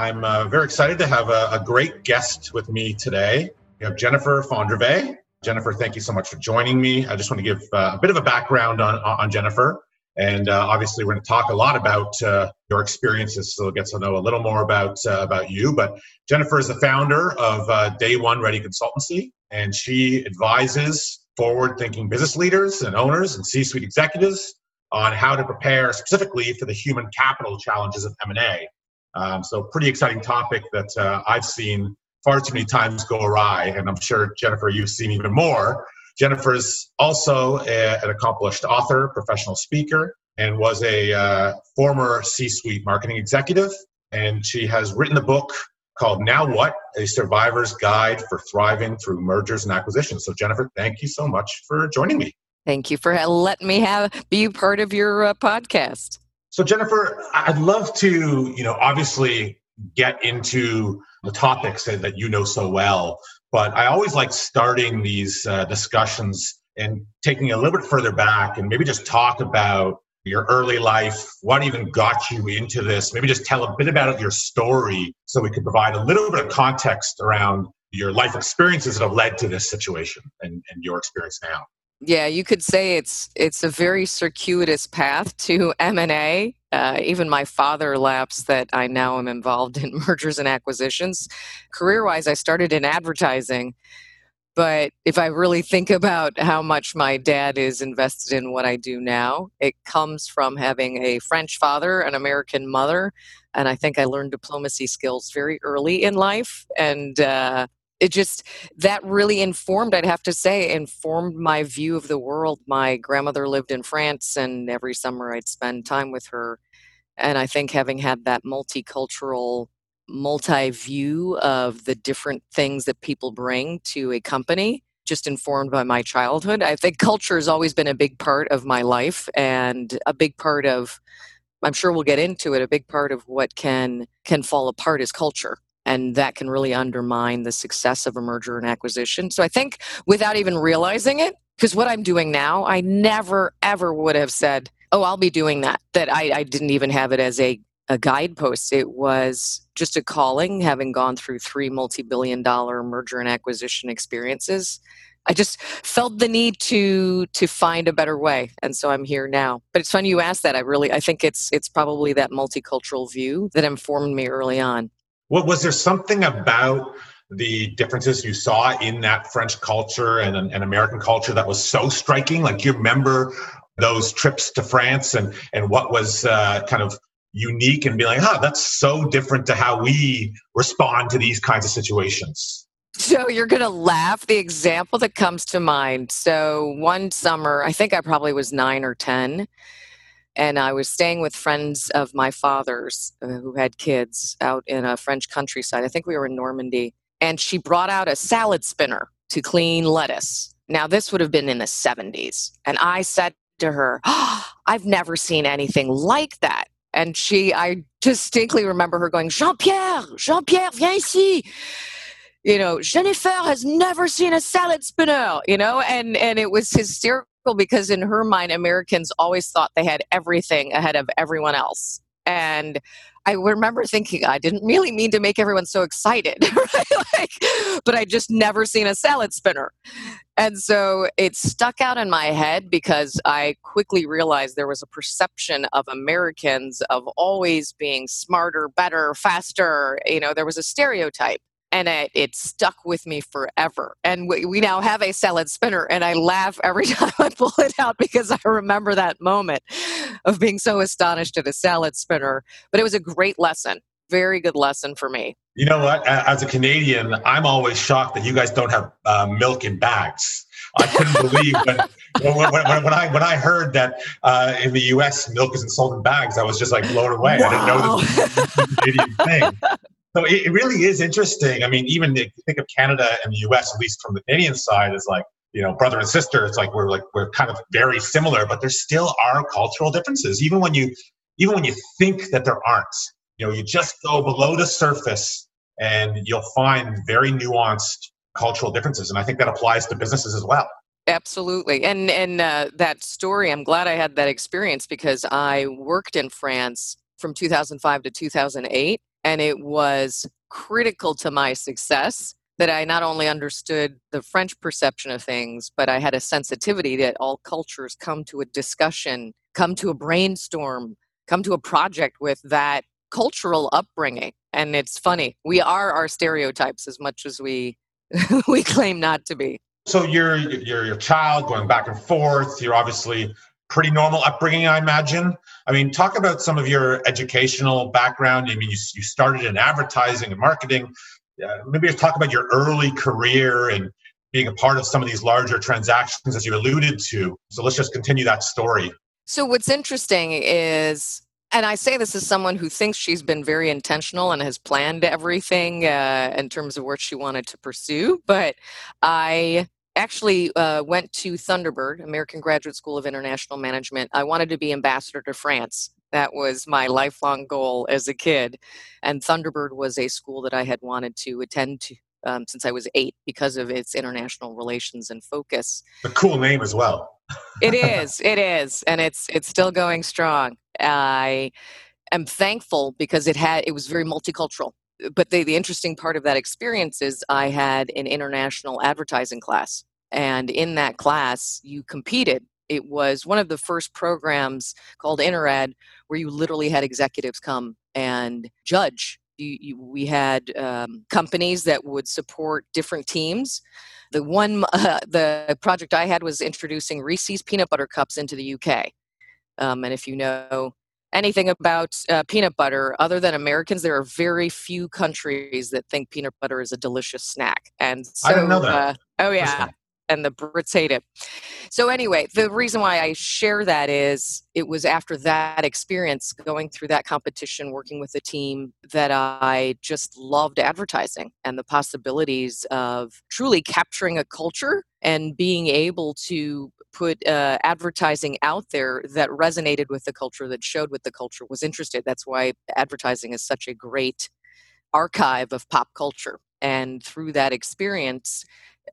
I'm uh, very excited to have a, a, great guest with me today. We have Jennifer Fondrevay. Jennifer, thank you so much for joining me. I just want to give uh, a bit of a background on, on Jennifer. And uh, obviously, we're going to talk a lot about uh, your experiences, so we'll get to know a little more about uh, about you. But Jennifer is the founder of uh, Day One Ready Consultancy, and she advises forward-thinking business leaders and owners and C-suite executives on how to prepare specifically for the human capital challenges of M&A. Um, so, pretty exciting topic that uh, I've seen far too many times go awry, and I'm sure Jennifer, you've seen even more. Jennifer is also a, an accomplished author, professional speaker, and was a uh, former C-suite marketing executive. And she has written a book called Now What? A Survivor's Guide for Thriving Through Mergers and Acquisitions. So, Jennifer, thank you so much for joining me. Thank you for letting me have be part of your uh, podcast. So, Jennifer, I'd love to, you know, obviously get into the topics that, that you know so well, but I always like starting these uh, discussions and taking a little bit further back and maybe just talk about your early life, what even got you into this. Maybe just tell a bit about your story so we could provide a little bit of context around your life experiences that have led to this situation and, and your experience now. Yeah, you could say it's it's a very circuitous path to M and A. Uh, even my father laughs that I now am involved in mergers and acquisitions. Career wise, I started in advertising, but if I really think about how much my dad is invested in what I do now, it comes from having a French father, an American mother, and I think I learned diplomacy skills very early in life. And uh, it just that really informed i'd have to say informed my view of the world. My grandmother lived in france and every summer i'd spend time with her. And i think having had that multicultural multi view of the different things that people bring to a company just informed by my childhood. I think culture has always been a big part of my life and a big part of i'm sure we'll get into it a big part of what can can fall apart is culture and that can really undermine the success of a merger and acquisition. So I think without even realizing it, because what I'm doing now, I never ever would have said, "Oh, I'll be doing that." That I, I didn't even have it as a a guidepost. It was just a calling, having gone through three multi-billion dollar merger and acquisition experiences. I just felt the need to to find a better way, and so I'm here now. But it's funny you asked that. I really I think it's it's probably that multicultural view that informed me early on. What was there something about the differences you saw in that French culture and, and American culture that was so striking? Like, you remember those trips to France and and what was uh, kind of unique and be like, huh, that's so different to how we respond to these kinds of situations. So you're going to laugh. The example that comes to mind. So one summer, I think I probably was nine or 10 and I was staying with friends of my father's uh, who had kids out in a French countryside. I think we were in Normandy. And she brought out a salad spinner to clean lettuce. Now, this would have been in the 70s. And I said to her, oh, I've never seen anything like that. And she, I distinctly remember her going, Jean Pierre, Jean Pierre, viens ici. You know, Jennifer has never seen a salad spinner, you know, and, and it was hysterical because in her mind, Americans always thought they had everything ahead of everyone else. And I remember thinking, I didn't really mean to make everyone so excited, right? like, but I just never seen a salad spinner. And so it stuck out in my head because I quickly realized there was a perception of Americans of always being smarter, better, faster. You know, there was a stereotype and it, it stuck with me forever. And we, we now have a salad spinner, and I laugh every time I pull it out because I remember that moment of being so astonished at a salad spinner. But it was a great lesson, very good lesson for me. You know what? As a Canadian, I'm always shocked that you guys don't have uh, milk in bags. I couldn't believe when, when, when, when, I when I heard that uh, in the U.S. milk isn't sold in bags. I was just like blown away. Wow. I didn't know this was a Canadian thing. So it, really is interesting. I mean, even if you think of Canada and the US, at least from the Canadian side, is like, you know, brother and sister, it's like we're like we're kind of very similar, but there still are cultural differences. Even when you even when you think that there aren't, you know, you just go below the surface and you'll find very nuanced cultural differences. And I think that applies to businesses as well. Absolutely. And and uh, that story, I'm glad I had that experience because I worked in France from 2005 to 2008 and it was critical to my success that I not only understood the French perception of things, but I had a sensitivity that all cultures come to a discussion, come to a brainstorm, come to a project with that cultural upbringing. And it's funny, we are our stereotypes as much as we we claim not to be. So you're you're your child going back and forth. You're obviously pretty normal upbringing, I imagine. I mean, talk about some of your educational background. I mean, you, you started in advertising and marketing. Uh, maybe talk about your early career and being a part of some of these larger transactions as you alluded to. So let's just continue that story. So, what's interesting is, and I say this as someone who thinks she's been very intentional and has planned everything uh, in terms of what she wanted to pursue, but I actually uh, went to Thunderbird, American Graduate School of International Management. I wanted to be ambassador to France. That was my lifelong goal as a kid. And Thunderbird was a school that I had wanted to attend to um, since I was eight because of its international relations and focus. A cool name as well. it is. It is, and it's it's still going strong. I am thankful because it had it was very multicultural but the, the interesting part of that experience is I had an international advertising class. And in that class, you competed. It was one of the first programs called InterAd where you literally had executives come and judge. You, you, we had um, companies that would support different teams. The one, uh, the project I had was introducing Reese's peanut butter cups into the UK. Um, and if you know anything about uh, peanut butter other than Americans, there are very few countries that think peanut butter is a delicious snack. And so, I didn't know that. Uh, oh yeah, and the Brits hate it. So anyway, the reason why I share that is it was after that experience, going through that competition, working with a team, that I just loved advertising and the possibilities of truly capturing a culture and being able to put uh, advertising out there that resonated with the culture, that showed what the culture was interested. That's why advertising is such a great archive of pop culture. And through that experience,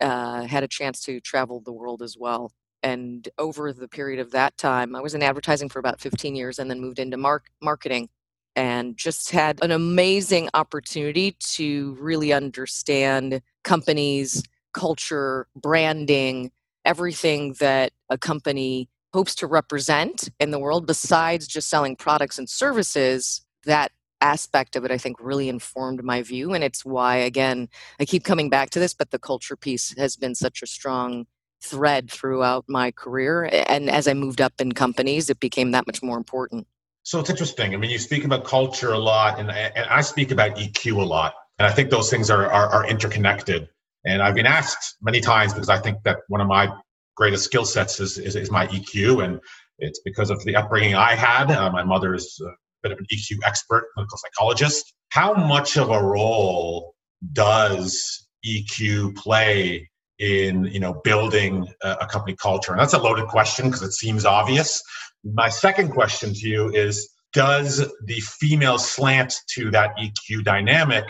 uh, had a chance to travel the world as well. And over the period of that time, I was in advertising for about 15 years and then moved into mark- marketing and just had an amazing opportunity to really understand companies, culture, branding, everything that a company hopes to represent in the world besides just selling products and services that aspect of it i think really informed my view and it's why again i keep coming back to this but the culture piece has been such a strong thread throughout my career and as i moved up in companies it became that much more important so it's interesting i mean you speak about culture a lot and, and i speak about eq a lot and i think those things are, are, are interconnected and I've been asked many times because I think that one of my greatest skill sets is, is, is, my EQ. And it's because of the upbringing I had. Uh, my mother is a bit of an EQ expert, clinical psychologist. How much of a role does EQ play in you know building a, a company culture? And that's a loaded question because it seems obvious. My second question to you is does the female slant to that EQ dynamic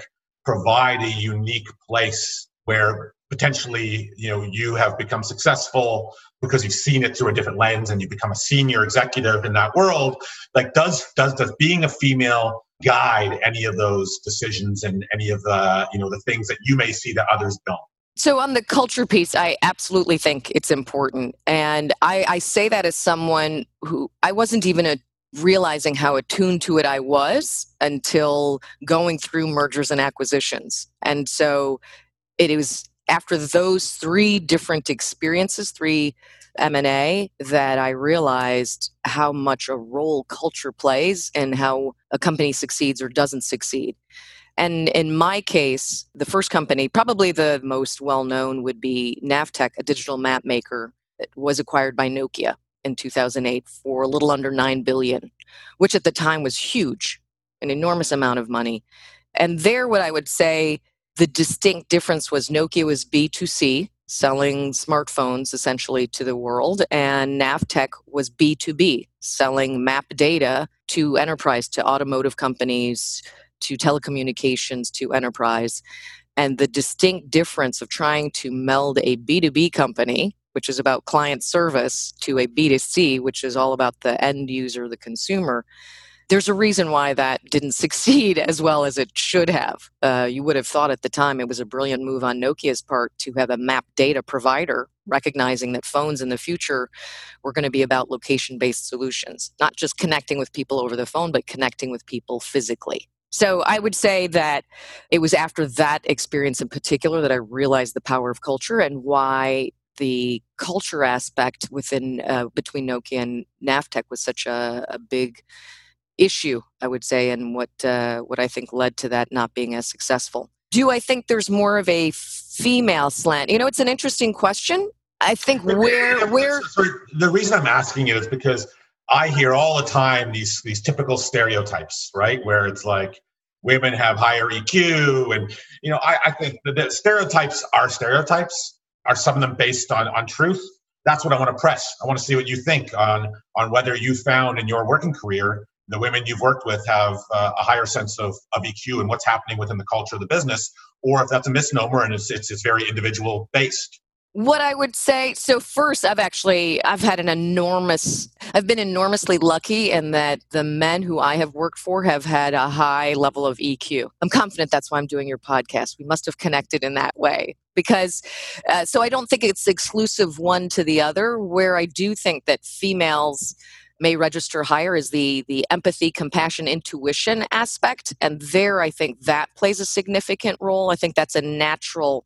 provide a unique place where potentially you know you have become successful because you've seen it through a different lens and you become a senior executive in that world like does does does being a female guide any of those decisions and any of the you know the things that you may see that others don't so on the culture piece i absolutely think it's important and i i say that as someone who i wasn't even a realizing how attuned to it I was until going through mergers and acquisitions. And so it was after those three different experiences, three M&A, that I realized how much a role culture plays and how a company succeeds or doesn't succeed. And in my case, the first company, probably the most well known, would be Navteq, a digital map maker that was acquired by Nokia in 2008 for a little under 9 billion, which at the time was huge, an enormous amount of money And there, what I would say the distinct difference was Nokia was B2C, selling smartphones essentially to the world, and Navteq was B2B, selling map data to enterprise, to automotive companies, to telecommunications, to enterprise. And the distinct difference of trying to meld a B2B company, which is about client service, to a B2C, which is all about the end user, the consumer, there's a reason why that didn't succeed as well as it should have. Uh, you would have thought at the time it was a brilliant move on Nokia's part to have a map data provider, recognizing that phones in the future were going to be about location based solutions, not just connecting with people over the phone, but connecting with people physically. So I would say that it was after that experience in particular that I realized the power of culture and why the culture aspect within uh, between Nokia and Navteq was such a, a big issue, I would say, and what uh, what I think led to that not being as successful. Do I think there's more of a female slant? You know, it's an interesting question. I think where where the reason I'm asking it is because I hear all the time these these typical stereotypes, right? Where it's like women have higher EQ, and you know, I, I think the stereotypes are stereotypes. Are some of them based on on truth? That's what I want to press. I want to see what you think on on whether you found in your working career the women you've worked with have uh, a higher sense of, of EQ and what's happening within the culture of the business, or if that's a misnomer and it's, it's, it's very individual based what i would say so first i've actually i've had an enormous i've been enormously lucky in that the men who i have worked for have had a high level of eq i'm confident that's why i'm doing your podcast. We must have connected in that way because uh, so i don't think it's exclusive one to the other. Where i do think that females may register higher is the the empathy compassion intuition aspect. And there i think that plays a significant role. I think that's a natural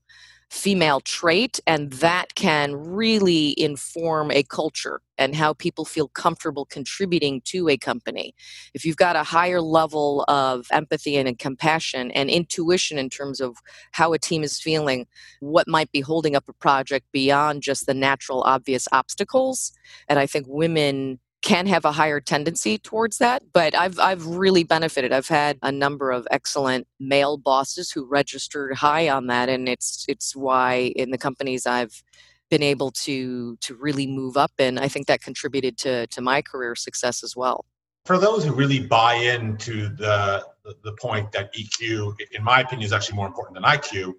female trait and that can really inform a culture and how people feel comfortable contributing to a company. If you've got a higher level of empathy and compassion and intuition in terms of how a team is feeling what might be holding up a project beyond just the natural obvious obstacles? And i think women can have a higher tendency towards that but i've i've really benefited. I've had a number of excellent male bosses who registered high on that and it's it's why in the companies i've been able to to really move up and i think that contributed to to my career success as well. For those who really buy into the the point that eq in my opinion is actually more important than iq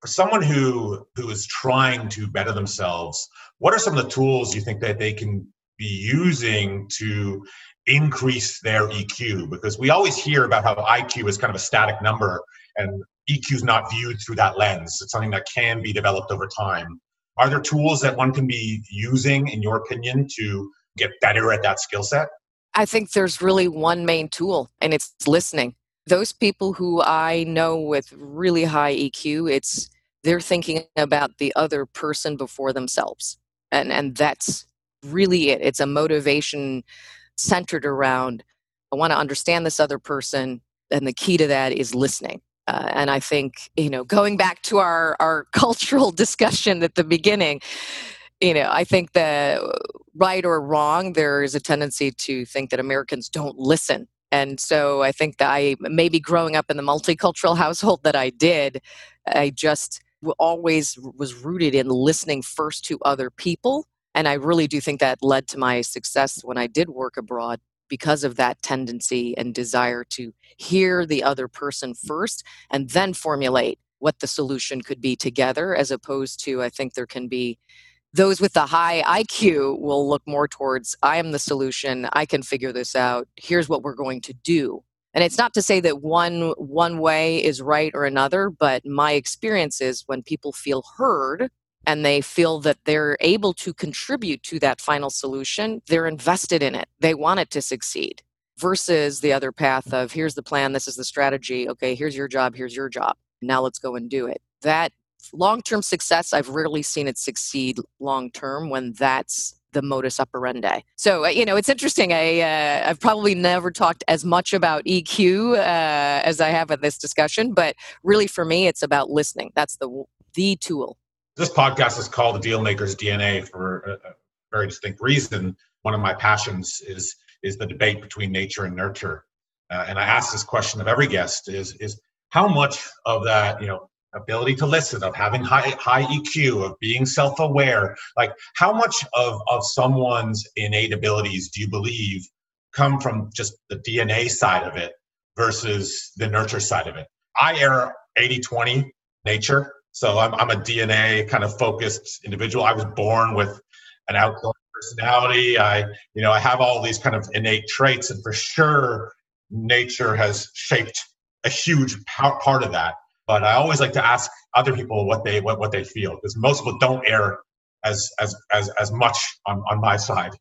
for someone who who is trying to better themselves what are some of the tools you think that they can be using to increase their EQ? Because we always hear about how IQ is kind of a static number and EQ is not viewed through that lens. It's something that can be developed over time. Are there tools that one can be using, in your opinion, to get better at that skill set? I think there's really one main tool, and it's listening. Those people who I know with really high EQ, it's they're thinking about the other person before themselves. And and that's really it. It's a motivation centered around I want to understand this other person, and the key to that is listening. Uh, and I think you know, going back to our our cultural discussion at the beginning, you know, I think that right or wrong, there is a tendency to think that Americans don't listen. And so I think that I maybe growing up in the multicultural household that I did, I just always was rooted in listening first to other people and I really do think that led to my success when I did work abroad because of that tendency and desire to hear the other person first and then formulate what the solution could be together, as opposed to, I think there can be those with the high IQ will look more towards I am the solution, I can figure this out, here's what we're going to do. And it's not to say that one one way is right or another, but my experience is when people feel heard and they feel that they're able to contribute to that final solution, they're invested in it. They want it to succeed versus the other path of here's the plan, this is the strategy, okay, here's your job, here's your job. Now let's go and do it. That long term success, I've rarely seen it succeed long term when that's the modus operandi. So uh, you know, it's interesting. I uh, I've probably never talked as much about EQ uh, as I have in this discussion, but really for me, it's about listening. That's the the tool this podcast is called the Dealmaker's DNA for a, very distinct reason. One of my passions is is the debate between nature and nurture. Uh, and I ask this question of every guest: is is how much of that, you know, ability to listen, of having high high EQ, of being self-aware, like how much of of someone's innate abilities do you believe come from just the DNA side of it versus the nurture side of it? I err 80-20 nature. So I'm I'm a DNA kind of focused individual. I was born with an outgoing personality. I, you know, I have all these kind of innate traits, and for sure, nature has shaped a huge part of that but I always like to ask other people what they what, what they feel because most people don't err as as as as much on on my side.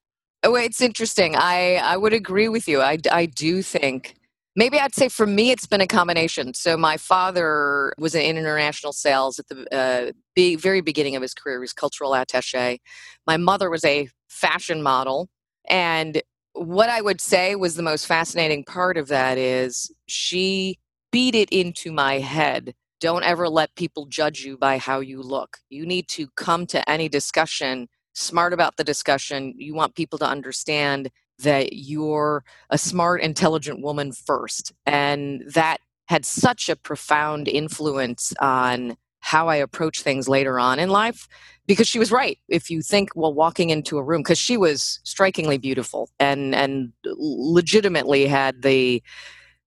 Oh, it's interesting. I I would agree with you. I I do think maybe I'd say for me it's been a combination. So my father was in international sales at the uh, be, very beginning of his career. He was cultural attaché. My mother was a fashion model, and what I would say was the most fascinating part of that is she beat it into my head. Don't ever let people judge you by how you look. You need to come to any discussion smart about the discussion. You want people to understand that you're a smart, intelligent woman first. And that had such a profound influence on how I approach things later on in life because she was right. If you think, well, walking into a room, because she was strikingly beautiful and, and legitimately had the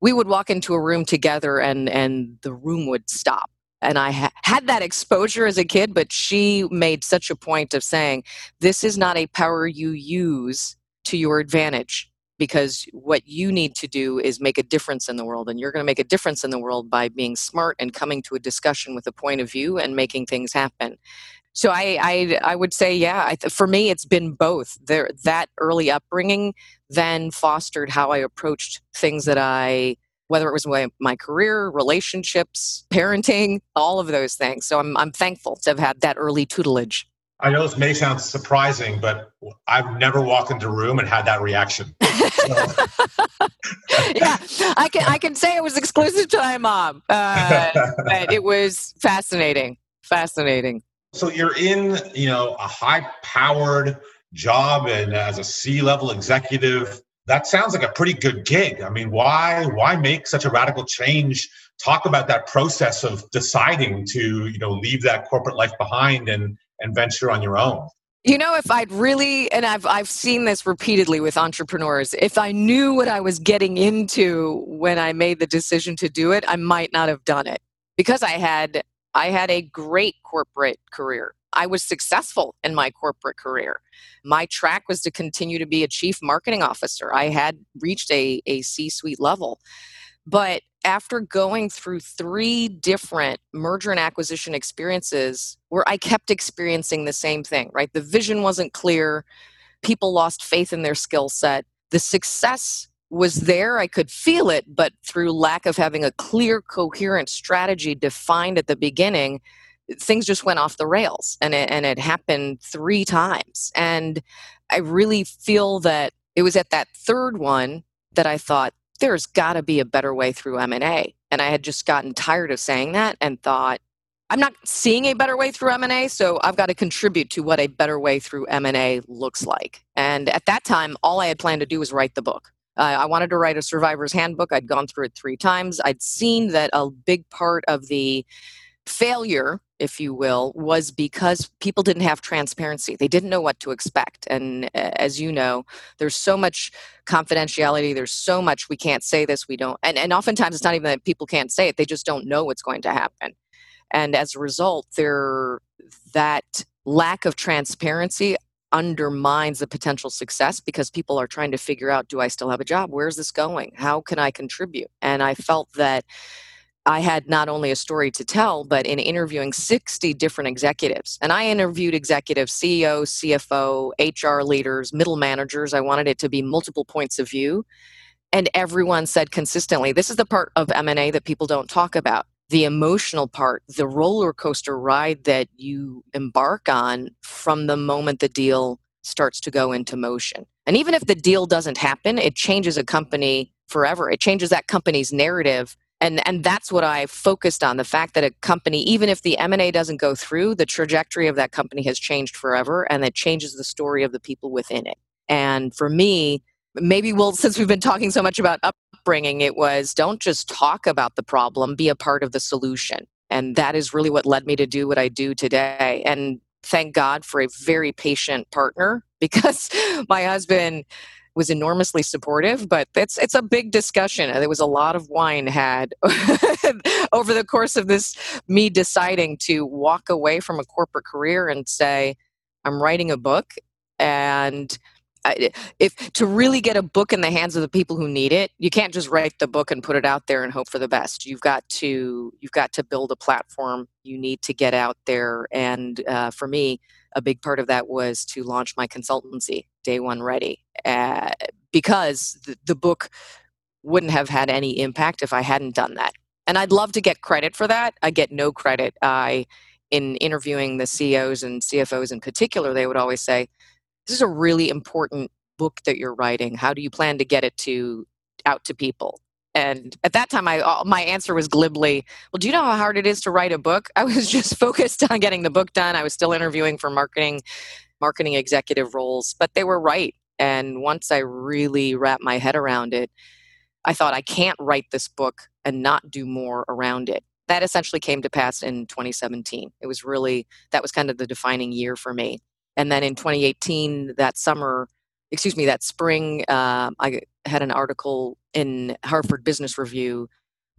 we would walk into a room together and and the room would stop and i ha- had that exposure as a kid but she made such a point of saying this is not a power you use to your advantage because what you need to do is make a difference in the world and you're going to make a difference in the world by being smart and coming to a discussion with a point of view and making things happen so I, I, I would say, yeah. Th- for me, it's been both. There, that early upbringing then fostered how I approached things that I, whether it was my, my career, relationships, parenting, all of those things. So I'm, I'm thankful to have had that early tutelage. I know this may sound surprising, but I've never walked into a room and had that reaction. yeah, I can I can say it was exclusive to my mom, uh, but it was fascinating, fascinating. So you're in, you know, a high-powered job and as a C-level executive. That sounds like a pretty good gig. I mean, why why make such a radical change? Talk about that process of deciding to, you know, leave that corporate life behind and and venture on your own. You know, if I'd really, and I've I've seen this repeatedly with entrepreneurs, if I knew what I was getting into when I made the decision to do it, I might not have done it because I had I had a great corporate career. I was successful in my corporate career. My track was to continue to be a chief marketing officer. I had reached a, a C suite level. But after going through three different merger and acquisition experiences where I kept experiencing the same thing, right? The vision wasn't clear, people lost faith in their skill set. The success was there. I could feel it, but through lack of having a clear, coherent strategy defined at the beginning, things just went off the rails. And it, and it happened three times. And I really feel that it was at that third one that I thought, there's got to be a better way through M&A. And I had just gotten tired of saying that and thought, I'm not seeing a better way through M&A, so I've got to contribute to what a better way through M&A looks like. And at that time, all I had planned to do was write the book. Uh, I wanted to write a survivor's handbook. I'd gone through it three times. I'd seen that a big part of the failure, if you will, was because people didn't have transparency. They didn't know what to expect. And as you know, there's so much confidentiality. There's so much we can't say this, we don't. And, and oftentimes it's not even that people can't say it, they just don't know what's going to happen. And as a result, there that lack of transparency undermines the potential success because people are trying to figure out do I still have a job? Where's this going? How can I contribute? And I felt that I had not only a story to tell, but in interviewing 60 different executives, and I interviewed executives, CEO, CFO, HR leaders, middle managers. I wanted it to be multiple points of view. And everyone said consistently, this is the part of M&A that people don't talk about the emotional part, the roller coaster ride that you embark on from the moment the deal starts to go into motion. And even if the deal doesn't happen, it changes a company forever. It changes that company's narrative. And, and that's what I focused on the fact that a company, even if the M&A doesn't go through, the trajectory of that company has changed forever and it changes the story of the people within it. And for me, maybe we'll, since we've been talking so much about upbringing, it was don't just talk about the problem, be a part of the solution. And that is really what led me to do what I do today. And thank God for a very patient partner because my husband was enormously supportive, but it's it's a big discussion. There was a lot of wine had over the course of this me deciding to walk away from a corporate career and say, I'm writing a book and if to really get a book in the hands of the people who need it you can't just write the book and put it out there and hope for the best you've got to you've got to build a platform you need to get out there and uh, for me a big part of that was to launch my consultancy day one ready uh, because the, the book wouldn't have had any impact if i hadn't done that and i'd love to get credit for that i get no credit i in interviewing the ceos and cfos in particular they would always say this is a really important book that you're writing. How do you plan to get it to out to people? And at that time, I my answer was glibly, "Well, do you know how hard it is to write a book?" I was just focused on getting the book done. I was still interviewing for marketing, marketing executive roles, but they were right. And once I really wrapped my head around it, I thought I can't write this book and not do more around it. That essentially came to pass in 2017. It was really that was kind of the defining year for me. And then in 2018, that summer, excuse me, that spring, uh, I had an article in Harvard Business Review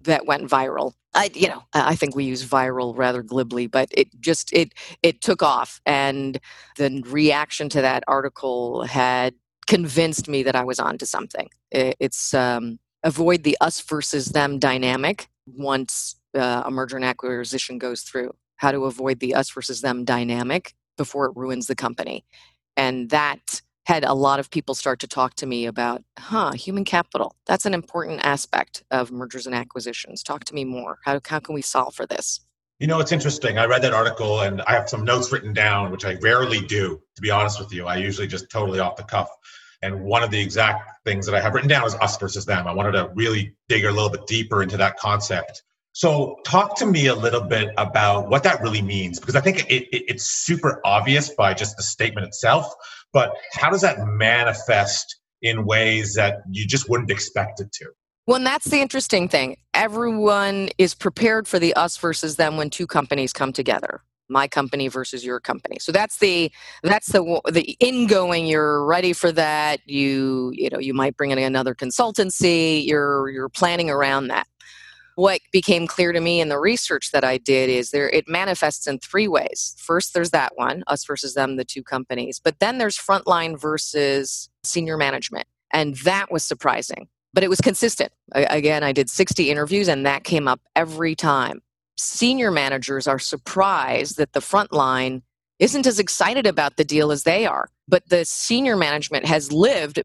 that went viral. I, you know, I think we use viral rather glibly, but it just it it took off, and the reaction to that article had convinced me that I was onto something. It, it's um, avoid the us versus them dynamic once uh, a merger and acquisition goes through. How to avoid the us versus them dynamic before it ruins the company. And that had a lot of people start to talk to me about, huh, human capital. That's an important aspect of mergers and acquisitions. Talk to me more. How, how can we solve for this? You know, it's interesting. I read that article and I have some notes written down, which I rarely do, to be honest with you. I usually just totally off the cuff. And one of the exact things that I have written down is us versus them. I wanted to really dig a little bit deeper into that concept. So, talk to me a little bit about what that really means, because I think it, it, it's super obvious by just the statement itself. But how does that manifest in ways that you just wouldn't expect it to? Well, and that's the interesting thing. Everyone is prepared for the us versus them when two companies come together. My company versus your company. So that's the that's the the ingoing. You're ready for that. You you know you might bring in another consultancy. You're you're planning around that what became clear to me in the research that I did is there it manifests in three ways. First, there's that one, us versus them, the two companies. But then there's frontline versus senior management. And that was surprising. But it was consistent. I, again, I did 60 interviews and that came up every time. Senior managers are surprised that the frontline isn't as excited about the deal as they are. But the senior management has lived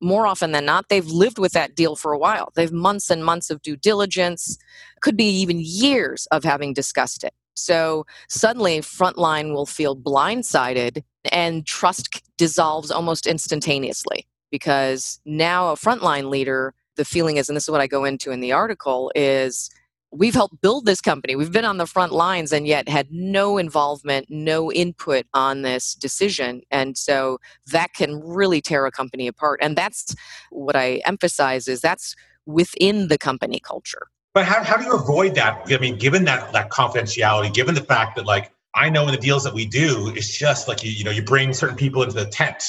more often than not, they've lived with that deal for a while. They've months and months of due diligence, could be even years of having discussed it. So suddenly, frontline will feel blindsided and trust dissolves almost instantaneously because now a frontline leader, the feeling is, and this is what I go into in the article, is we've helped build this company. We've been on the front lines and yet had no involvement, no input on this decision. And so that can really tear a company apart. And that's what I emphasize is that's within the company culture. But how, how do you avoid that? I mean, given that that confidentiality, given the fact that like I know in the deals that we do, it's just like you, you know, you bring certain people into the tent,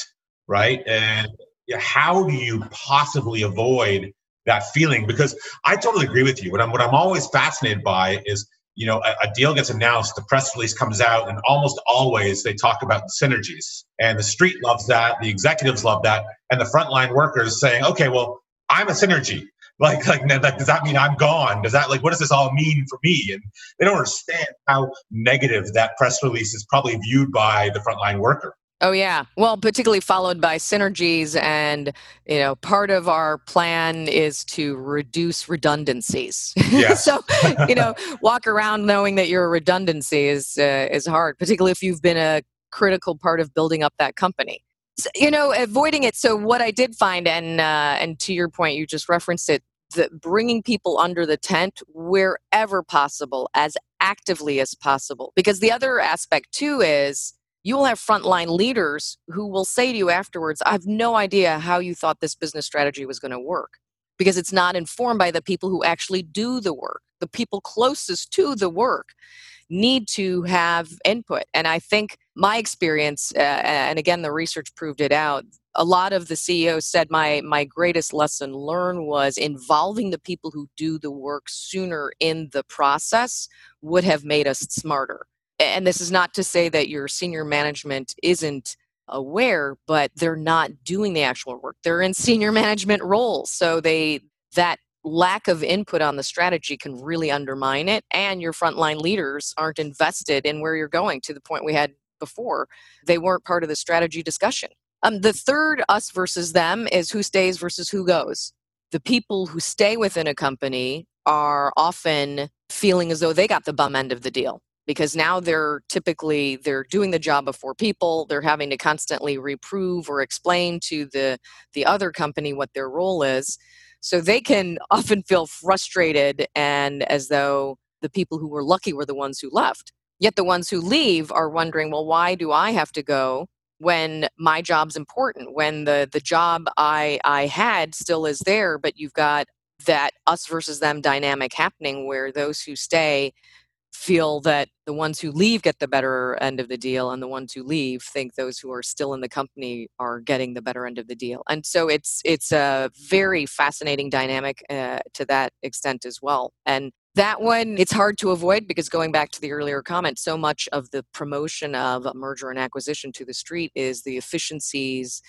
right? And how do you possibly avoid that feeling because I totally agree with you. What I'm what I'm always fascinated by is you know a, a, deal gets announced, the press release comes out, and almost always they talk about the synergies. And the street loves that, the executives love that, and the frontline workers saying, okay, well, I'm a synergy. Like, like, like, does that mean I'm gone? Does that like, what does this all mean for me? And they don't understand how negative that press release is probably viewed by the frontline worker. Oh yeah. Well, particularly followed by synergies and you know, part of our plan is to reduce redundancies. Yes. so, you know, walk around knowing that your redundancy is uh, is hard, particularly if you've been a critical part of building up that company. So, you know, avoiding it. So what I did find and uh, and to your point you just referenced it the bringing people under the tent wherever possible as actively as possible because the other aspect too is you will have frontline leaders who will say to you afterwards, I have no idea how you thought this business strategy was going to work. because it's not informed by the people who actually do the work. The people closest to the work need to have input. And I think my experience, uh, and again, the research proved it out. A lot of the CEOs said my my greatest lesson learned was involving the people who do the work sooner in the process would have made us smarter. And this is not to say that your senior management isn't aware, but they're not doing the actual work. They're in senior management roles, so they that lack of input on the strategy can really undermine it and your frontline leaders aren't invested in where you're going to the point we had before. They weren't part of the strategy discussion. Um, the third us versus them is who stays versus who goes. The people who stay within a company are often feeling as though they got the bum end of the deal because now they're typically they're doing the job of four people they're having to constantly reprove or explain to the the other company what their role is so they can often feel frustrated and as though the people who were lucky were the ones who left. Yet the ones who leave are wondering, well, why do I have to go when my job's important, when the, the job I, I had still is there, but you've got that us versus them dynamic happening where those who stay feel that the ones who leave get the better end of the deal and the ones who leave think those who are still in the company are getting the better end of the deal. And so it's it's a very fascinating dynamic uh, to that extent as well. And that one it's hard to avoid because going back to the earlier comment so much of the promotion of a merger and acquisition to the street is the efficiencies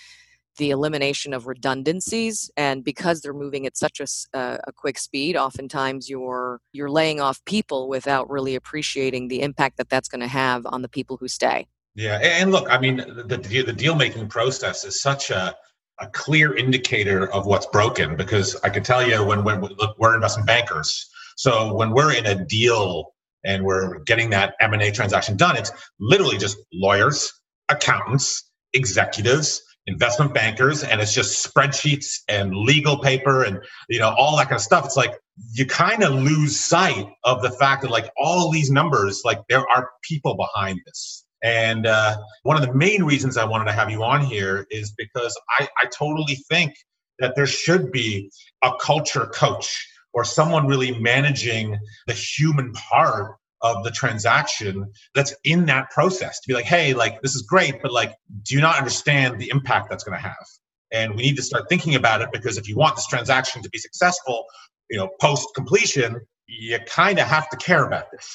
the elimination of redundancies and because they're moving at such a, uh, a, quick speed oftentimes you're you're laying off people without really appreciating the impact that that's going to have on the people who stay. Yeah and look i mean the, the deal making process is such a a clear indicator of what's broken because i can tell you when, when look, we're investment bankers. So when we're in a deal and we're getting that m&a transaction done it's literally just lawyers accountants executives investment bankers and it's just spreadsheets and legal paper and you know all that kind of stuff. It's like you kind of lose sight of the fact that like all these numbers like there are people behind this. And uh, one of the main reasons i wanted to have you on here is because I, I totally think that there should be a culture coach or someone really managing the human part of the transaction that's in that process to be like hey like this is great but like do you not understand the impact that's going to have? And we need to start thinking about it because if you want this transaction to be successful you know post completion you kind of have to care about this.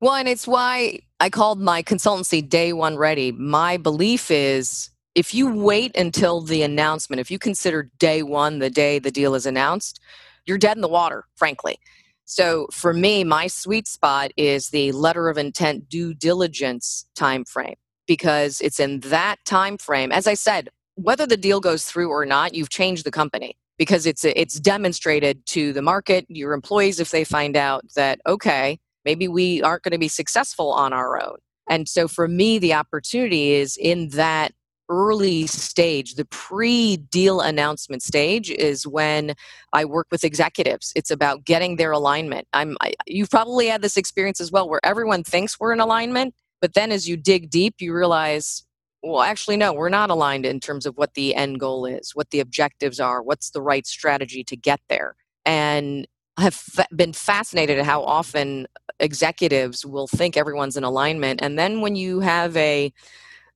Well and it's why i called my consultancy day one ready. My belief is if you wait until the announcement if you consider day one the day the deal is announced you're dead in the water frankly so for me, my sweet spot is the letter of intent due diligence time frame because it's in that time frame. As I said, whether the deal goes through or not, you've changed the company because it's it's demonstrated to the market, your employees if they find out that okay, maybe we aren't going to be successful on our own. And so for me the opportunity is in that early stage, the pre deal announcement stage is when I work with executives. It's about getting their alignment. I'm I, you've probably had this experience as well where everyone thinks we're in alignment, but then as you dig deep, you realize well, actually, no, we're not aligned in terms of what the end goal is, what the objectives are, what's the right strategy to get there. And I have been fascinated at how often executives will think everyone's in alignment. And then when you have a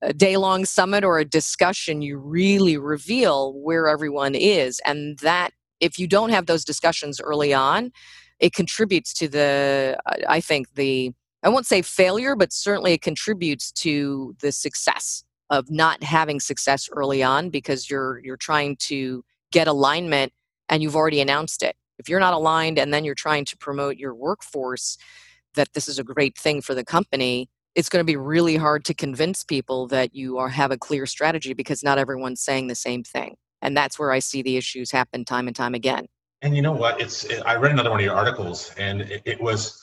a day long summit or a discussion, you really reveal where everyone is. And that, if you don't have those discussions early on, it contributes to the, I think, the, I won't say failure, but certainly it contributes to the success of not having success early on because you're you're trying to get alignment and you've already announced it. If you're not aligned and then you're trying to promote your workforce that this is a great thing for the company, it's going to be really hard to convince people that you are have a clear strategy because not everyone's saying the same thing and that's where i see the issues happen time and time again. And you know what? It's it, i read another one of your articles and it, it was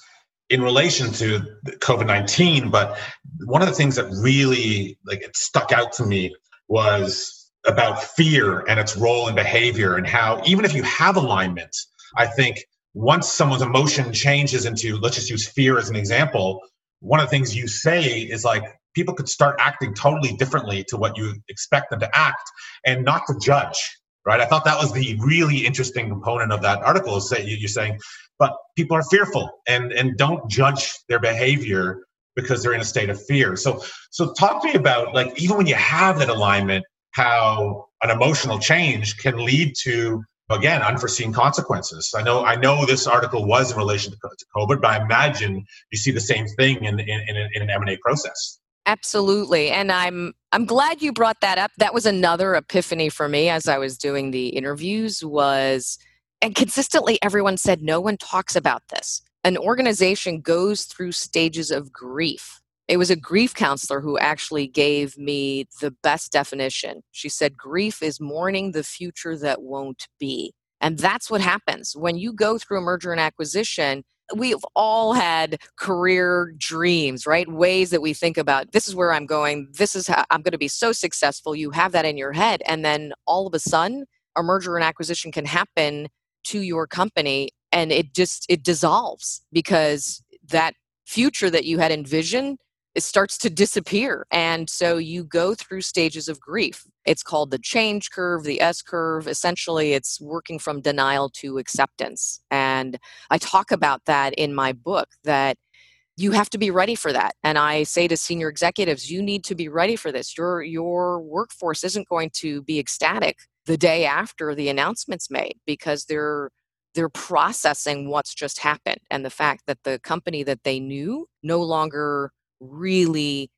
in relation to covid-19 but one of the things that really like it stuck out to me was about fear and its role in behavior and how even if you have alignment i think once someone's emotion changes into let's just use fear as an example one of the things you say is like people could start acting totally differently to what you expect them to act and not to judge right? I thought that was the really interesting component of that article is that you're saying, but people are fearful and and don't judge their behavior because they're in a state of fear. So so talk to me about like even when you have that alignment, how an emotional change can lead to again unforeseen consequences. I know I know this article was in relation to, COVID, but I imagine you see the same thing in in, in, an M and A process. Absolutely. And I'm I'm glad you brought that up. That was another epiphany for me as I was doing the interviews was and consistently everyone said no one talks about this. An organization goes through stages of grief. It was a grief counselor who actually gave me the best definition. She said grief is mourning the future that won't be. And that's what happens when you go through a merger and acquisition we've all had career dreams, right? Ways that we think about this is where I'm going, this is how I'm going to be so successful. You have that in your head. And then all of a sudden, a merger and acquisition can happen to your company and it just it dissolves because that future that you had envisioned it starts to disappear. And so you go through stages of grief. It's called the change curve, the S curve. Essentially, it's working from denial to acceptance. And I talk about that in my book that you have to be ready for that and i say to senior executives you need to be ready for this your your workforce isn't going to be ecstatic the day after the announcement's made because they're they're processing what's just happened and the fact that the company that they knew no longer really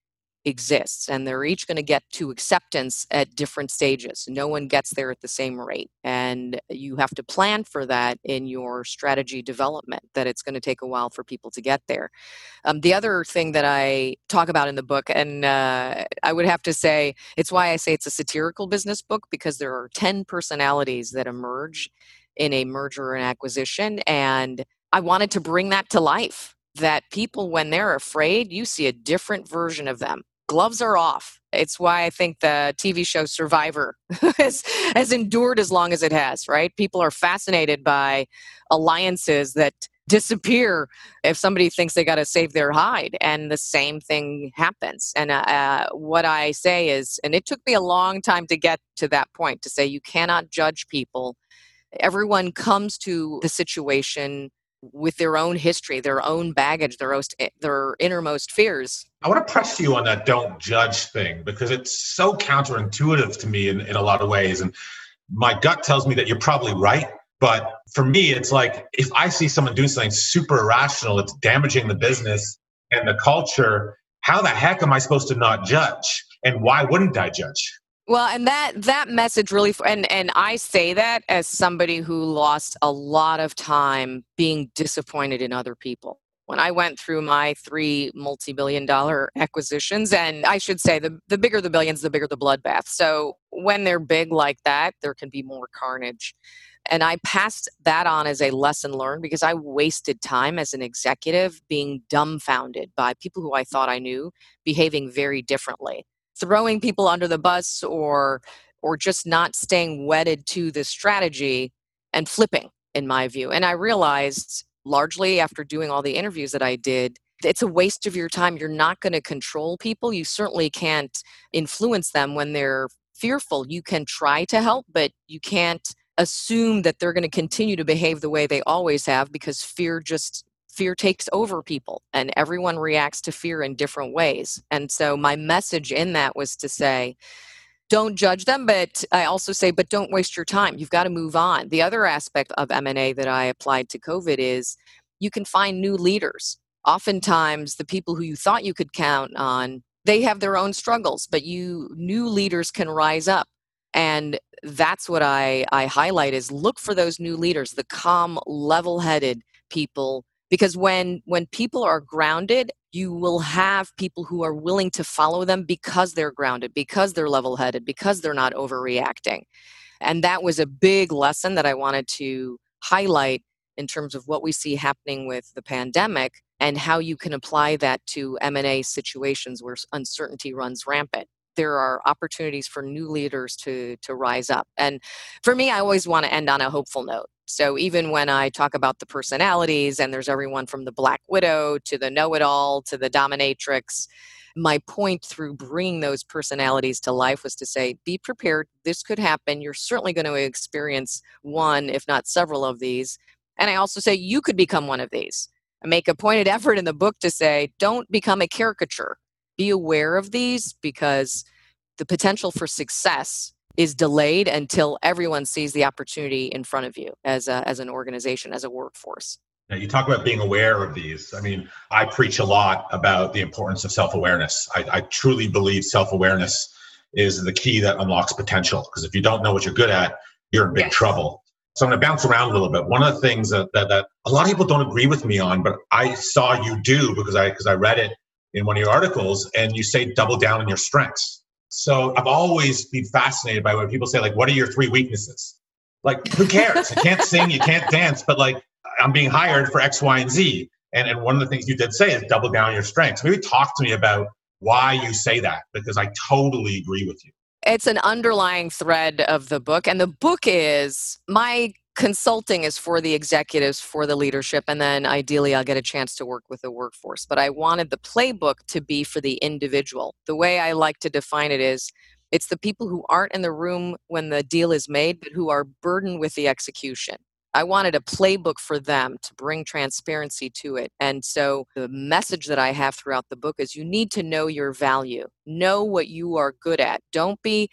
exists and they're each going to get to acceptance at different stages. No one gets there at the same rate and you have to plan for that in your strategy development that it's going to take a while for people to get there. Um, the other thing that i talk about in the book and uh, i would have to say it's why i say it's a satirical business book because there are 10 personalities that emerge in a merger and acquisition and i wanted to bring that to life that people, when they're afraid, you see a different version of them. Gloves are off. It's why I think the TV show Survivor has, has endured as long as it has, right? People are fascinated by alliances that disappear if somebody thinks they got to save their hide and the same thing happens and uh, uh, what i say is and it took me a long time to get to that point to say you cannot judge people everyone comes to the situation with their own history, their own baggage, their, own, eh, their innermost fears. I want to press you on that don't judge thing because it's so counterintuitive to me in, in a lot of ways. And my gut tells me that you're probably right. But for me, it's like if I see someone doing something super irrational, it's damaging the business and the culture, how the heck am I supposed to not judge? And why wouldn't I judge? Well, and that that message really and and I say that as somebody who lost a lot of time being disappointed in other people. When I went through my three multi-billion dollar acquisitions and I should say the the bigger the billions the bigger the bloodbath. So when they're big like that, there can be more carnage. And I passed that on as a lesson learned because I wasted time as an executive being dumbfounded by people who I thought I knew behaving very differently throwing people under the bus or or just not staying wedded to the strategy and flipping in my view. And i realized largely after doing all the interviews that i did it's a waste of your time. You're not going to control people. You certainly can't influence them when they're fearful. You can try to help but you can't assume that they're going to continue to behave the way they always have because fear just fear takes over people and everyone reacts to fear in different ways. And so my message in that was to say, don't judge them but i also say but don't waste your time. You've got to move on. The other aspect of m&a that i applied to covid is you can find new leaders. Oftentimes the people who you thought you could count on they have their own struggles but you new leaders can rise up. And that's what i i highlight is look for those new leaders the calm level-headed people because when when people are grounded you will have people who are willing to follow them because they're grounded because they're level headed because they're not overreacting. And that was a big lesson that i wanted to highlight in terms of what we see happening with the pandemic and how you can apply that to m&a situations where uncertainty runs rampant. There are opportunities for new leaders to to rise up. And for me i always want to end on a hopeful note so even when I talk about the personalities, and there's everyone from the Black Widow to the know it all to the dominatrix, my point through bringing those personalities to life was to say, be prepared. This could happen. You're certainly going to experience one, if not several of these. And I also say, you could become one of these. I make a pointed effort in the book to say, don't become a caricature. Be aware of these because the potential for success is delayed until everyone sees the opportunity in front of you as, a, as an organization, as a workforce. Now, you talk about being aware of these. I mean, I preach a lot about the importance of self awareness. I, I, truly believe self awareness is the key that unlocks potential. Because if you don't know what you're good at, you're in big yes. trouble. So I'm going to bounce around a little bit. One of the things that, that, that a lot of people don't agree with me on, but I saw you do because I because I read it in one of your articles, and you say double down on your strengths. So I've always been fascinated by when people say like, "What are your three weaknesses?" Like, who cares? you can't sing, you can't dance, but like I'm being hired for X, Y, and Z. And, and one of the things you did say is double down your strengths. Maybe talk to me about why you say that, because I totally agree with you. It's an underlying thread of the book. And the book is my consulting is for the executives, for the leadership, and then ideally I'll get a chance to work with the workforce. But I wanted the playbook to be for the individual. The way I like to define it is it's the people who aren't in the room when the deal is made, but who are burdened with the execution. I wanted a playbook for them to bring transparency to it. And so the message that I have throughout the book is you need to know your value, know what you are good at. Don't be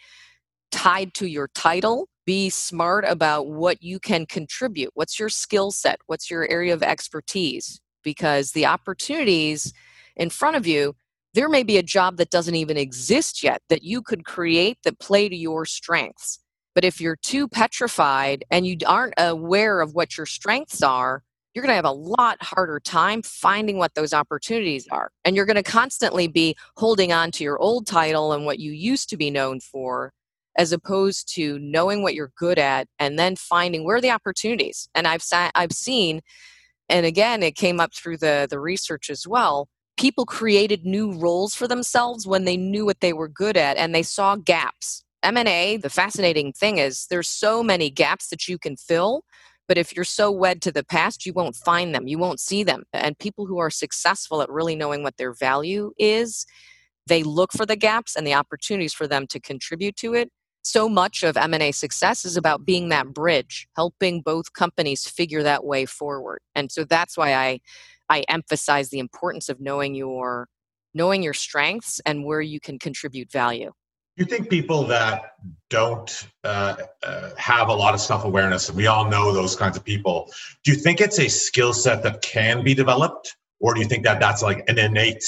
tied to your title. Be smart about what you can contribute. What's your skill set? What's your area of expertise? Because the opportunities in front of you, there may be a job that doesn't even exist yet that you could create that play to your strengths but if you're too petrified and you aren't aware of what your strengths are, you're going to have a lot harder time finding what those opportunities are. And you're going to constantly be holding on to your old title and what you used to be known for, as opposed to knowing what you're good at and then finding where the opportunities. And I've I've seen, and again, it came up through the the research as well. People created new roles for themselves when they knew what they were good at and they saw gaps M&A, the fascinating thing is there's so many gaps that you can fill, but if you're so wed to the past, you won't find them, you won't see them. And people who are successful at really knowing what their value is, they look for the gaps and the opportunities for them to contribute to it. So much of M&A success is about being that bridge, helping both companies figure that way forward. And so that's why I I emphasize the importance of knowing your knowing your strengths and where you can contribute value you think people that don't uh, uh, have a lot of self awareness, and we all know those kinds of people, do you think it's a skill set that can be developed, or do you think that that's like an innate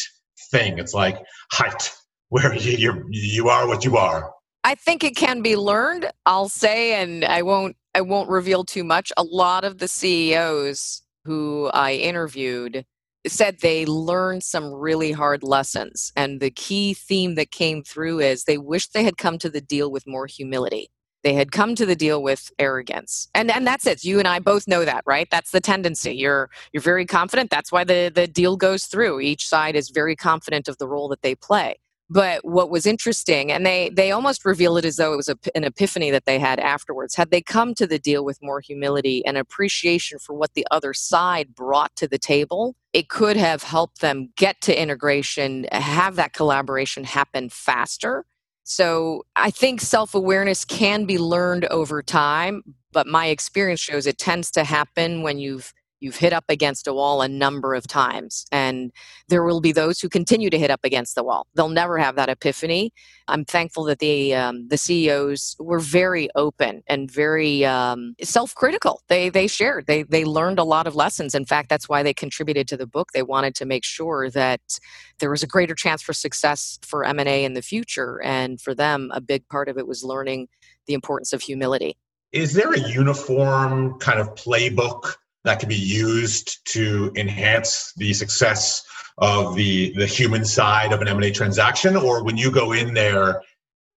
thing? It's like height, where you you're, you are what you are. I think it can be learned. I'll say, and I won't I won't reveal too much. A lot of the CEOs who I interviewed said they learned some really hard lessons. And the key theme that came through is they wished they had come to the deal with more humility. They had come to the deal with arrogance. And and that's it. You and I both know that, right? That's the tendency. You're you're very confident. That's why the, the deal goes through. Each side is very confident of the role that they play. But what was interesting, and they they almost reveal it as though it was a, an epiphany that they had afterwards. Had they come to the deal with more humility and appreciation for what the other side brought to the table, it could have helped them get to integration, have that collaboration happen faster. So I think self awareness can be learned over time, but my experience shows it tends to happen when you've you've hit up against a wall a number of times and there will be those who continue to hit up against the wall. They'll never have that epiphany. I'm thankful that the um, the ceos were very open and very um, self-critical. They they shared. They they learned a lot of lessons. In fact that's why they contributed to the book. They wanted to make sure that there was a greater chance for success for m&a in the future and for them a big part of it was learning the importance of humility. Is there a uniform kind of playbook that can be used to enhance the success of the the human side of an M&A transaction or when you go in there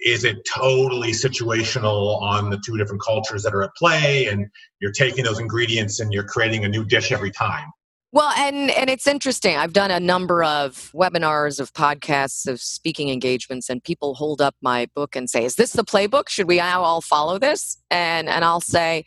is it totally situational on the two different cultures that are at play and you're taking those ingredients and you're creating a new dish every time? Well and and it's interesting. I've done a number of webinars of podcasts of speaking engagements and people hold up my book and say is this the playbook? Should we all follow this? And and i'll say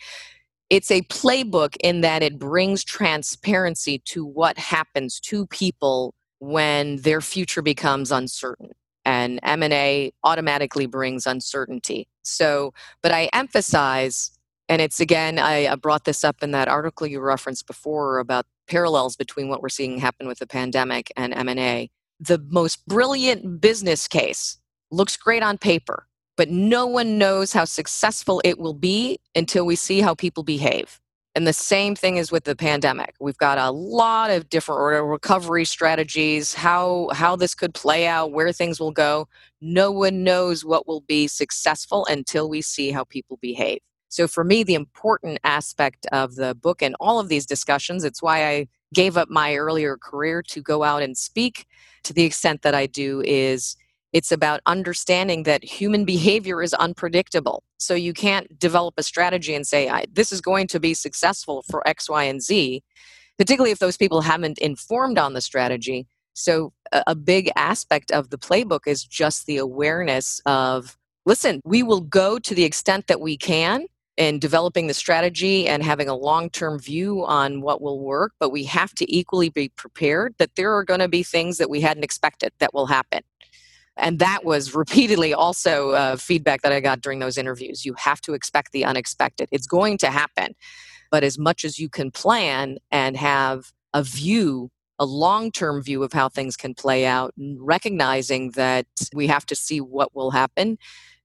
it's a playbook in that it brings transparency to what happens to people when their future becomes uncertain and m&a automatically brings uncertainty. So but i emphasize and it's again I, brought this up in that article you referenced before about parallels between what we're seeing happen with the pandemic and m&a the most brilliant business case looks great on paper but no one knows how successful it will be until we see how people behave and the same thing is with the pandemic. We've got a lot of different recovery strategies, how how this could play out, where things will go. No one knows what will be successful until we see how people behave. So for me, the important aspect of the book and all of these discussions, it's why I gave up my earlier career to go out and speak to the extent that I do is it's about understanding that human behavior is unpredictable. So you can't develop a strategy and say, this is going to be successful for X, Y, and Z, particularly if those people haven't informed on the strategy. So a big aspect of the playbook is just the awareness of listen, we will go to the extent that we can in developing the strategy and having a long term view on what will work, but we have to equally be prepared that there are going to be things that we hadn't expected that will happen. And that was repeatedly also uh, feedback that I got during those interviews. You have to expect the unexpected. It's going to happen. But as much as you can plan and have a view, a long term view of how things can play out, recognizing that we have to see what will happen.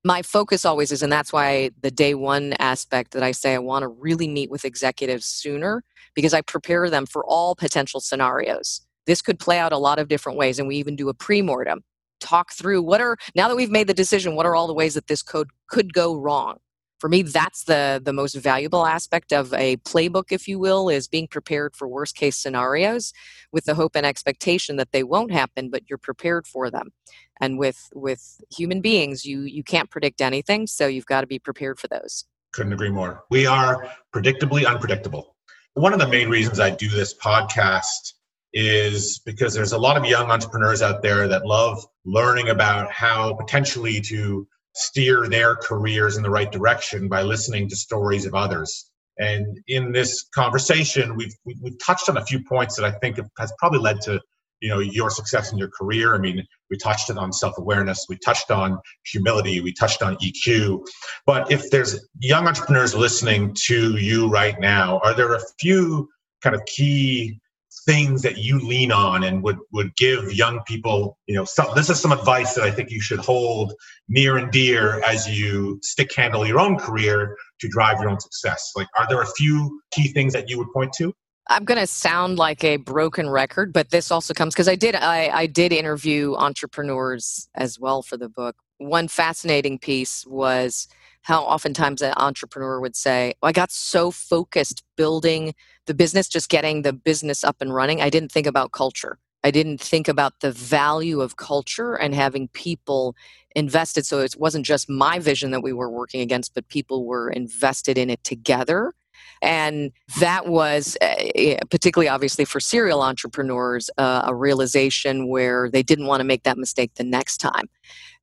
My focus always is, and that's why the day one aspect that I say I want to really meet with executives sooner because I prepare them for all potential scenarios. This could play out a lot of different ways, and we even do a pre mortem talk through what are now that we've made the decision what are all the ways that this code could go wrong? For me that's the the most valuable aspect of a playbook if you will is being prepared for worst case scenarios with the hope and expectation that they won't happen but you're prepared for them. And with with human beings you you can't predict anything so you've got to be prepared for those. Couldn't agree more. We are predictably unpredictable. One of the main reasons i do this podcast is because there's a lot of young entrepreneurs out there that love learning about how potentially to steer their careers in the right direction by listening to stories of others. And in this conversation, we've we've touched on a few points that I think has probably led to you know your success in your career. I mean, we touched on self-awareness, we touched on humility, we touched on EQ. But if there's young entrepreneurs listening to you right now, are there a few kind of key things that you lean on and would would give young people you know some, this is some advice that i think you should hold near and dear as you stick handle your own career to drive your own success. Like are there a few key things that you would point to? I'm going to sound like a broken record but this also comes because i did I, I did interview entrepreneurs as well for the book. One fascinating piece was how oftentimes an entrepreneur would say, oh, I got so focused building the business, just getting the business up and running. I didn't think about culture. I didn't think about the value of culture and having people invested. So it wasn't just my vision that we were working against, but people were invested in it together. And that was uh, particularly obviously for serial entrepreneurs uh, a realization where they didn't want to make that mistake the next time.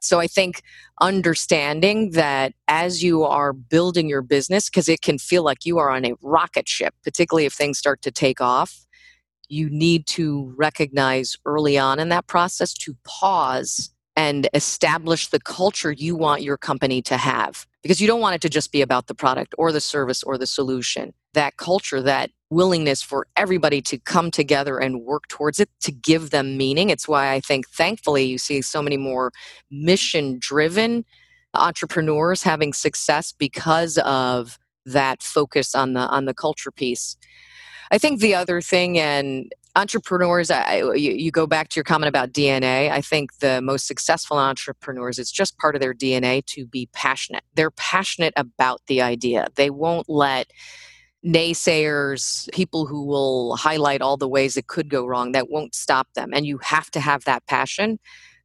So I think understanding that as you are building your business, because it can feel like you are on a rocket ship, particularly if things start to take off, you need to recognize early on in that process to pause and establish the culture you want your company to have because you don't want it to just be about the product or the service or the solution. That culture, that willingness for everybody to come together and work towards it to give them meaning. It's why I think, thankfully, you see so many more mission driven entrepreneurs having success because of that focus on the on the culture piece. I think the other thing, and entrepreneurs, I, you, you, go back to your comment about DNA. I think the most successful entrepreneurs, it's just part of their DNA to be passionate. They're passionate about the idea. They won't let naysayers, people who will highlight all the ways it could go wrong, that won't stop them. And you have to have that passion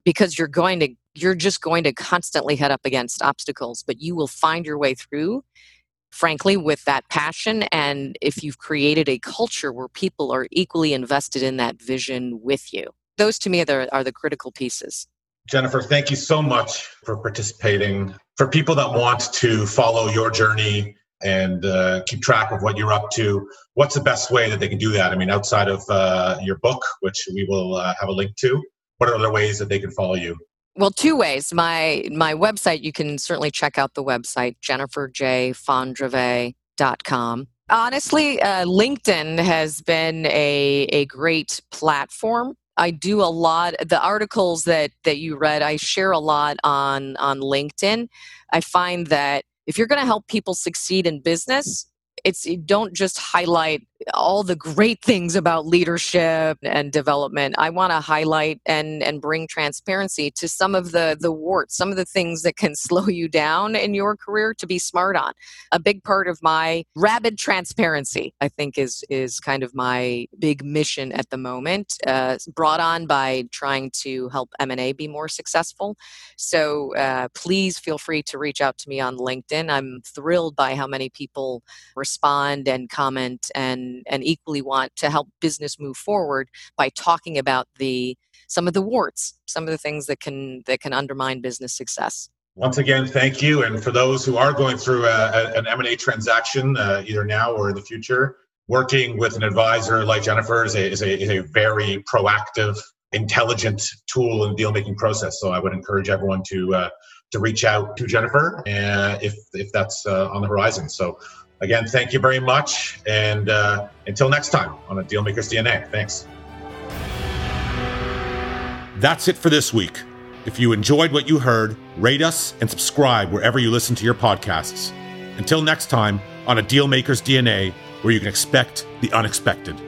because you're going to you're just going to constantly head up against obstacles, but you will find your way through frankly, with that passion. And if you've created a culture where people are equally invested in that vision with you, those to me are the, are the critical pieces. Jennifer, thank you so much for participating. For people that want to follow your journey and uh, keep track of what you're up to, what's the best way that they can do that? I mean, outside of uh, your book, which we will uh, have a link to, what are other ways that they can follow you? Well, two ways. My my website, you can certainly check out the website, jenniferjfondrevay.com. Honestly, uh, LinkedIn has been a, a great platform. I do a lot the articles that that you read I share a lot on on LinkedIn. I find that if you're going to help people succeed in business, it's don't just highlight all the great things about leadership and development i want to highlight and and bring transparency to some of the the warts some of the things that can slow you down in your career to be smart on. A big part of my rabid transparency i think is is kind of my big mission at the moment uh, brought on by trying to help m&a be more successful. So uh, please feel free to reach out to me on linkedin. I'm thrilled by how many people respond and comment and and, equally want to help business move forward by talking about the some of the warts, some of the things that can that can undermine business success. Once again, thank you. And for those who are going through a, an M&A transaction, uh, either now or in the future, working with an advisor like Jennifer is a, is a, is a very proactive, intelligent tool in the deal-making process. So I would encourage everyone to uh, to reach out to Jennifer uh, if, if that's uh, on the horizon. So Again, thank you very much. And uh, until next time on a Dealmakers DNA, thanks. That's it for this week. If you enjoyed what you heard, rate us and subscribe wherever you listen to your podcasts. Until next time on a Dealmakers DNA, where you can expect the unexpected.